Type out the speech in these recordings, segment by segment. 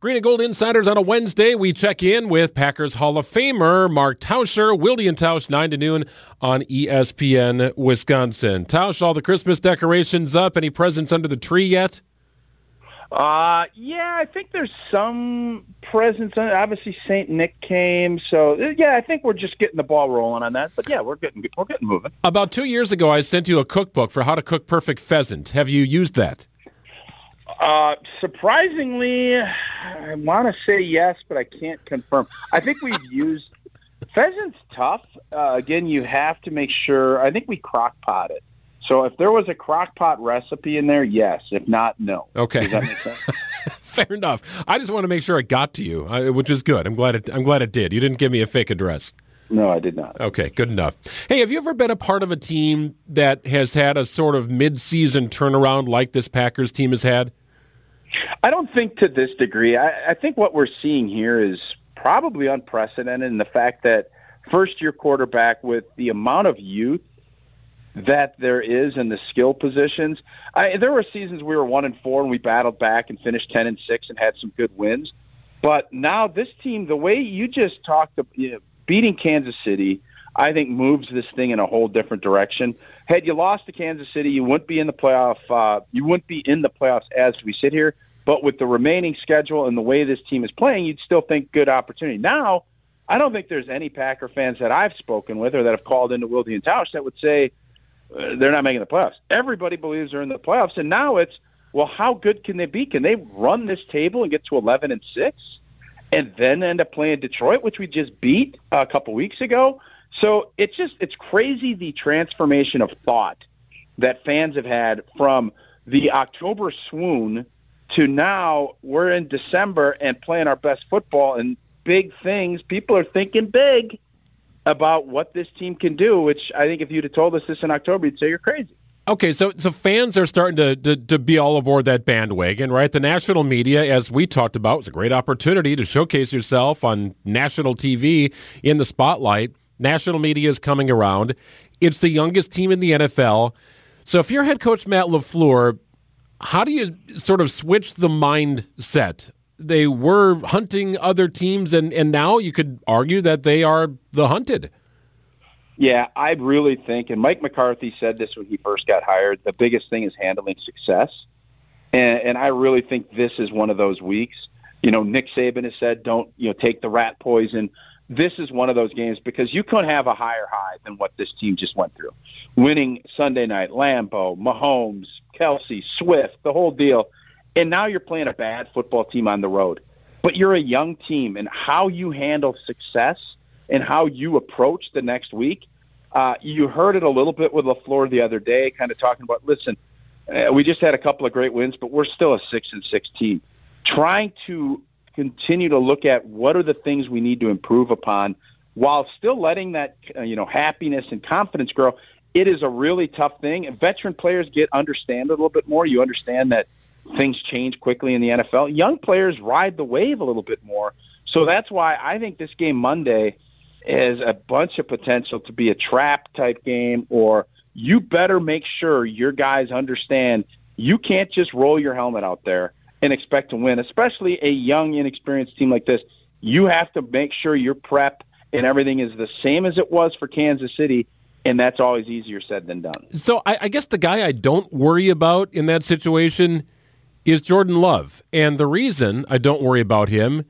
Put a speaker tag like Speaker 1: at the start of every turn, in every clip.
Speaker 1: Green and Gold Insiders on a Wednesday. We check in with Packers Hall of Famer Mark Tauscher, Wilde and Tausch, 9 to noon on ESPN Wisconsin. Tausch, all the Christmas decorations up. Any presents under the tree yet?
Speaker 2: Uh, yeah, I think there's some presents. Obviously, Saint Nick came, so yeah, I think we're just getting the ball rolling on that. But yeah, we're getting we're getting moving.
Speaker 1: About two years ago, I sent you a cookbook for how to cook perfect pheasant. Have you used that?
Speaker 2: Uh, surprisingly, I want to say yes, but I can't confirm. I think we've used pheasant's tough. Uh, again, you have to make sure. I think we crock pot it. So if there was a crock pot recipe in there, yes. If not, no.
Speaker 1: Okay.
Speaker 2: Does that make sense?
Speaker 1: Fair enough. I just want to make sure it got to you, uh, which is good. I'm glad it. I'm glad it did. You didn't give me a fake address.
Speaker 2: No, I did not.
Speaker 1: Okay, good enough. Hey, have you ever been a part of a team that has had a sort of mid-season turnaround like this Packers team has had?
Speaker 2: I don't think to this degree. I, I think what we're seeing here is probably unprecedented in the fact that first year quarterback with the amount of youth that there is in the skill positions. I, there were seasons we were one and four and we battled back and finished ten and six and had some good wins. But now this team, the way you just talked, you know, beating Kansas City, I think moves this thing in a whole different direction. Had you lost to Kansas City, you wouldn't be in the playoff. Uh, you wouldn't be in the playoffs as we sit here. But with the remaining schedule and the way this team is playing, you'd still think good opportunity. Now, I don't think there's any Packer fans that I've spoken with or that have called into Wilde and Tausch that would say uh, they're not making the playoffs. Everybody believes they're in the playoffs, and now it's well, how good can they be? Can they run this table and get to 11 and six, and then end up playing Detroit, which we just beat a couple weeks ago? So it's just it's crazy the transformation of thought that fans have had from the October swoon to now we're in December and playing our best football and big things. People are thinking big about what this team can do, which I think if you'd have told us this in October, you'd say you're crazy.
Speaker 1: Okay, so so fans are starting to, to, to be all aboard that bandwagon, right? The national media, as we talked about, was a great opportunity to showcase yourself on national TV in the spotlight. National media is coming around. It's the youngest team in the NFL. So if you're head coach Matt LaFleur, how do you sort of switch the mindset? They were hunting other teams, and, and now you could argue that they are the hunted.
Speaker 2: Yeah, I really think, and Mike McCarthy said this when he first got hired, the biggest thing is handling success. And, and I really think this is one of those weeks. You know, Nick Saban has said, don't, you know, take the rat poison this is one of those games because you couldn't have a higher high than what this team just went through. Winning Sunday night, Lambeau, Mahomes, Kelce, Swift, the whole deal. And now you're playing a bad football team on the road. But you're a young team, and how you handle success and how you approach the next week. Uh, you heard it a little bit with LaFleur the other day, kind of talking about, listen, uh, we just had a couple of great wins, but we're still a six and six team. Trying to continue to look at what are the things we need to improve upon while still letting that uh, you know happiness and confidence grow. It is a really tough thing. And veteran players get understand a little bit more. You understand that things change quickly in the NFL. Young players ride the wave a little bit more. So that's why I think this game Monday is a bunch of potential to be a trap type game or you better make sure your guys understand you can't just roll your helmet out there and expect to win, especially a young, inexperienced team like this. You have to make sure your prep and everything is the same as it was for Kansas City, and that's always easier said than done.
Speaker 1: So I, I guess the guy I don't worry about in that situation is Jordan Love. And the reason I don't worry about him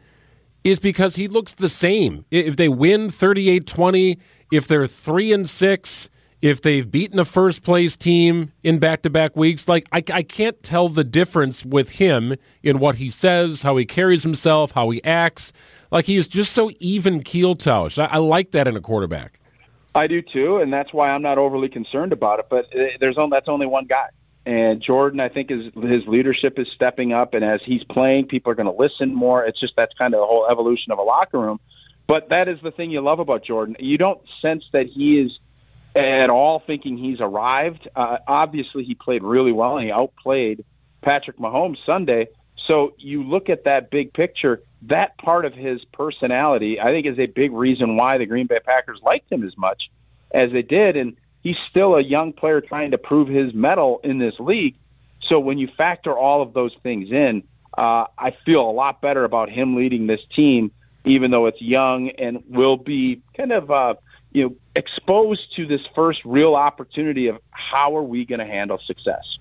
Speaker 1: is because he looks the same. If they win 38 20, if they're 3 and 6, if they've beaten a first place team in back to back weeks. Like, I, I can't tell the difference with him in what he says, how he carries himself, how he acts. Like, he is just so even keel Tausch. I, I like that in a quarterback.
Speaker 2: I do too, and that's why I'm not overly concerned about it. But uh, there's only, that's only one guy, and Jordan, I think, is his leadership is stepping up, and as he's playing, people are going to listen more. It's just that's kind of the whole evolution of a locker room. But that is the thing you love about Jordan. You don't sense that he is at all thinking he's arrived. Uh, obviously, he played really well and he outplayed Patrick Mahomes Sunday. So you look at that big picture, that part of his personality, I think, is a big reason why the Green Bay Packers liked him as much as they did. And he's still a young player trying to prove his mettle in this league. So when you factor all of those things in, uh, I feel a lot better about him leading this team, even though it's young and will be kind of uh, you know exposed to this first real opportunity of how are we going to handle success.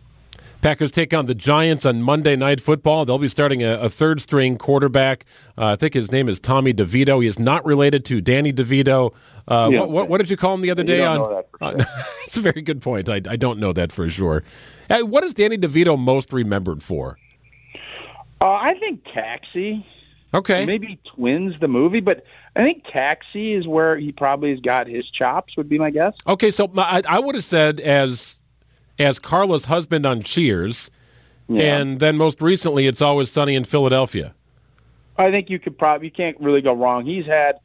Speaker 1: Packers take on the Giants on Monday Night Football. They'll be starting a, a third string quarterback. Uh, I think his name is Tommy DeVito. He is not related to Danny DeVito. Uh, what, what, what, did you call him the other day?
Speaker 2: on sure.
Speaker 1: It's a very good point. I, I don't know that for sure. Uh, what is Danny DeVito most remembered for?
Speaker 2: Uh, I think Taxi.
Speaker 1: Okay.
Speaker 2: Maybe Twins, the movie, but I think Taxi is where he probably has got his chops. Would be my guess.
Speaker 1: Okay, so I, I would have said as as Carla's husband on Cheers, yeah. and then most recently, it's always sunny in Philadelphia.
Speaker 2: I think you could probably you can't really go wrong. He's had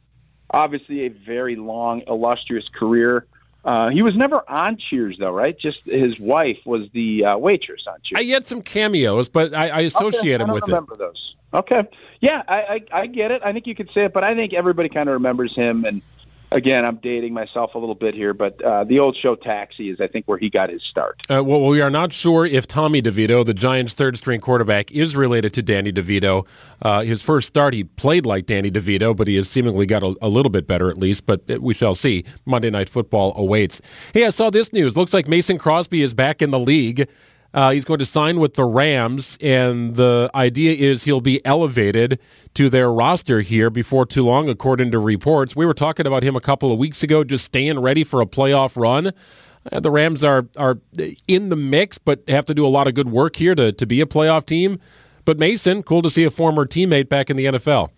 Speaker 2: obviously a very long, illustrious career. Uh, he was never on Cheers, though, right? Just his wife was the uh, waitress on Cheers.
Speaker 1: I had some cameos, but I, I associate
Speaker 2: okay,
Speaker 1: him
Speaker 2: I
Speaker 1: with
Speaker 2: remember
Speaker 1: it.
Speaker 2: those. Okay, yeah, I, I, I get it. I think you could say it, but I think everybody kind of remembers him and again, I'm dating myself a little bit here, but uh, the old show Taxi is, I think, where he got his start.
Speaker 1: Uh, well, we are not sure if Tommy DeVito, the Giants' third string quarterback, is related to Danny DeVito. Uh, his first start, he played like Danny DeVito, but he has seemingly got a, a, little bit better at least, but we shall see. Monday Night Football awaits. Hey, I saw this news. Looks like Mason Crosby is back in the league. Uh, he's going to sign with the Rams, and the idea is he'll be elevated to their roster here before too long, according to reports. We were talking about him a couple of weeks ago, just staying ready for a playoff run. Uh, the Rams are are in the mix, but have to do a lot of good work here to, to be a playoff team. But Mason, cool to see a former teammate back in the NFL.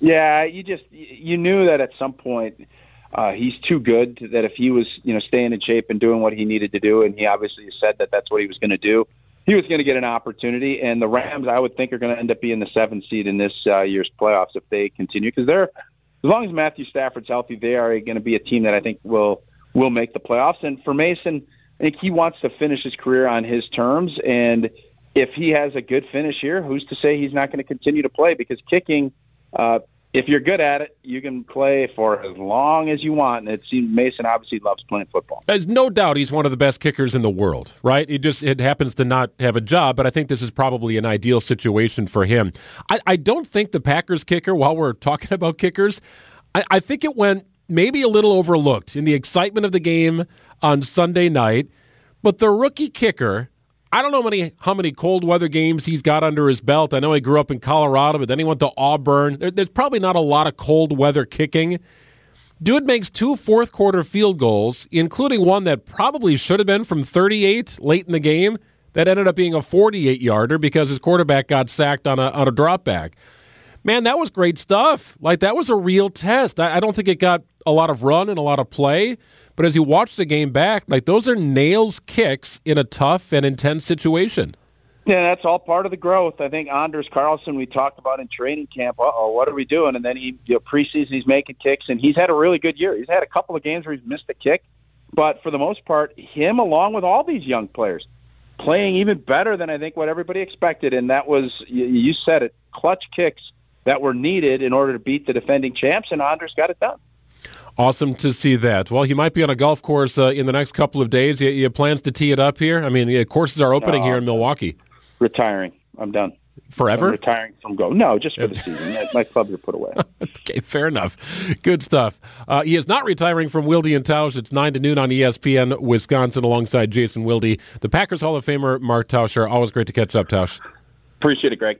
Speaker 2: Yeah, you just you knew that at some point uh, he's too good to, that if he was, you know, staying in shape and doing what he needed to do, and he obviously said that that's what he was going to do, he was going to get an opportunity. And the Rams, I would think, are going to end up being the seventh seed in this uh, year's playoffs if they continue, because they're as long as Matthew Stafford's healthy, they are going to be a team that I think will will make the playoffs. And for Mason, I think he wants to finish his career on his terms, and if he has a good finish here, who's to say he's not going to continue to play? Because kicking. Uh, if you're good at it, you can play for as long as you want. And it seems Mason obviously loves playing football.
Speaker 1: There's no doubt he's one of the best kickers in the world, right? It just it happens to not have a job, but I think this is probably an ideal situation for him. I, I don't think the Packers kicker, while we're talking about kickers, I, I think it went maybe a little overlooked in the excitement of the game on Sunday night. But the rookie kicker I don't know how many how many cold weather games he's got under his belt. I know he grew up in Colorado, but then he went to Auburn. There, there's probably not a lot of cold weather kicking. Dude makes two fourth quarter field goals, including one that probably should have been from 38 late in the game. That ended up being a 48 yarder because his quarterback got sacked on a on a drop back. Man, that was great stuff. Like that was a real test. I, I don't think it got a lot of run and a lot of play. But as you watch the game back, like those are nails kicks in a tough and intense situation.
Speaker 2: Yeah, that's all part of the growth. I think Anders Carlson we talked about in training camp. oh, what are we doing? And then he you know, preseason he's making kicks, and he's had a really good year. He's had a couple of games where he's missed a kick, but for the most part, him along with all these young players playing even better than I think what everybody expected. And that was you, you said it, clutch kicks that were needed in order to beat the defending champs, and Anders got it done.
Speaker 1: Awesome to see that. Well, he might be on a golf course uh, in the next couple of days. You, you plans to tee it up here? I mean, the courses are opening here in Milwaukee.
Speaker 2: Retiring. I'm done.
Speaker 1: Forever?
Speaker 2: I'm retiring from go. No, just for the season. My clubs are put away.
Speaker 1: okay, fair enough. Good stuff. Uh, he is not retiring from Wilde and Tausch. It's 9 to noon on ESPN Wisconsin alongside Jason Wilde. The Packers Hall of Famer, Mark Tauscher. Always great to catch up, Tausch.
Speaker 2: Appreciate it, Greg.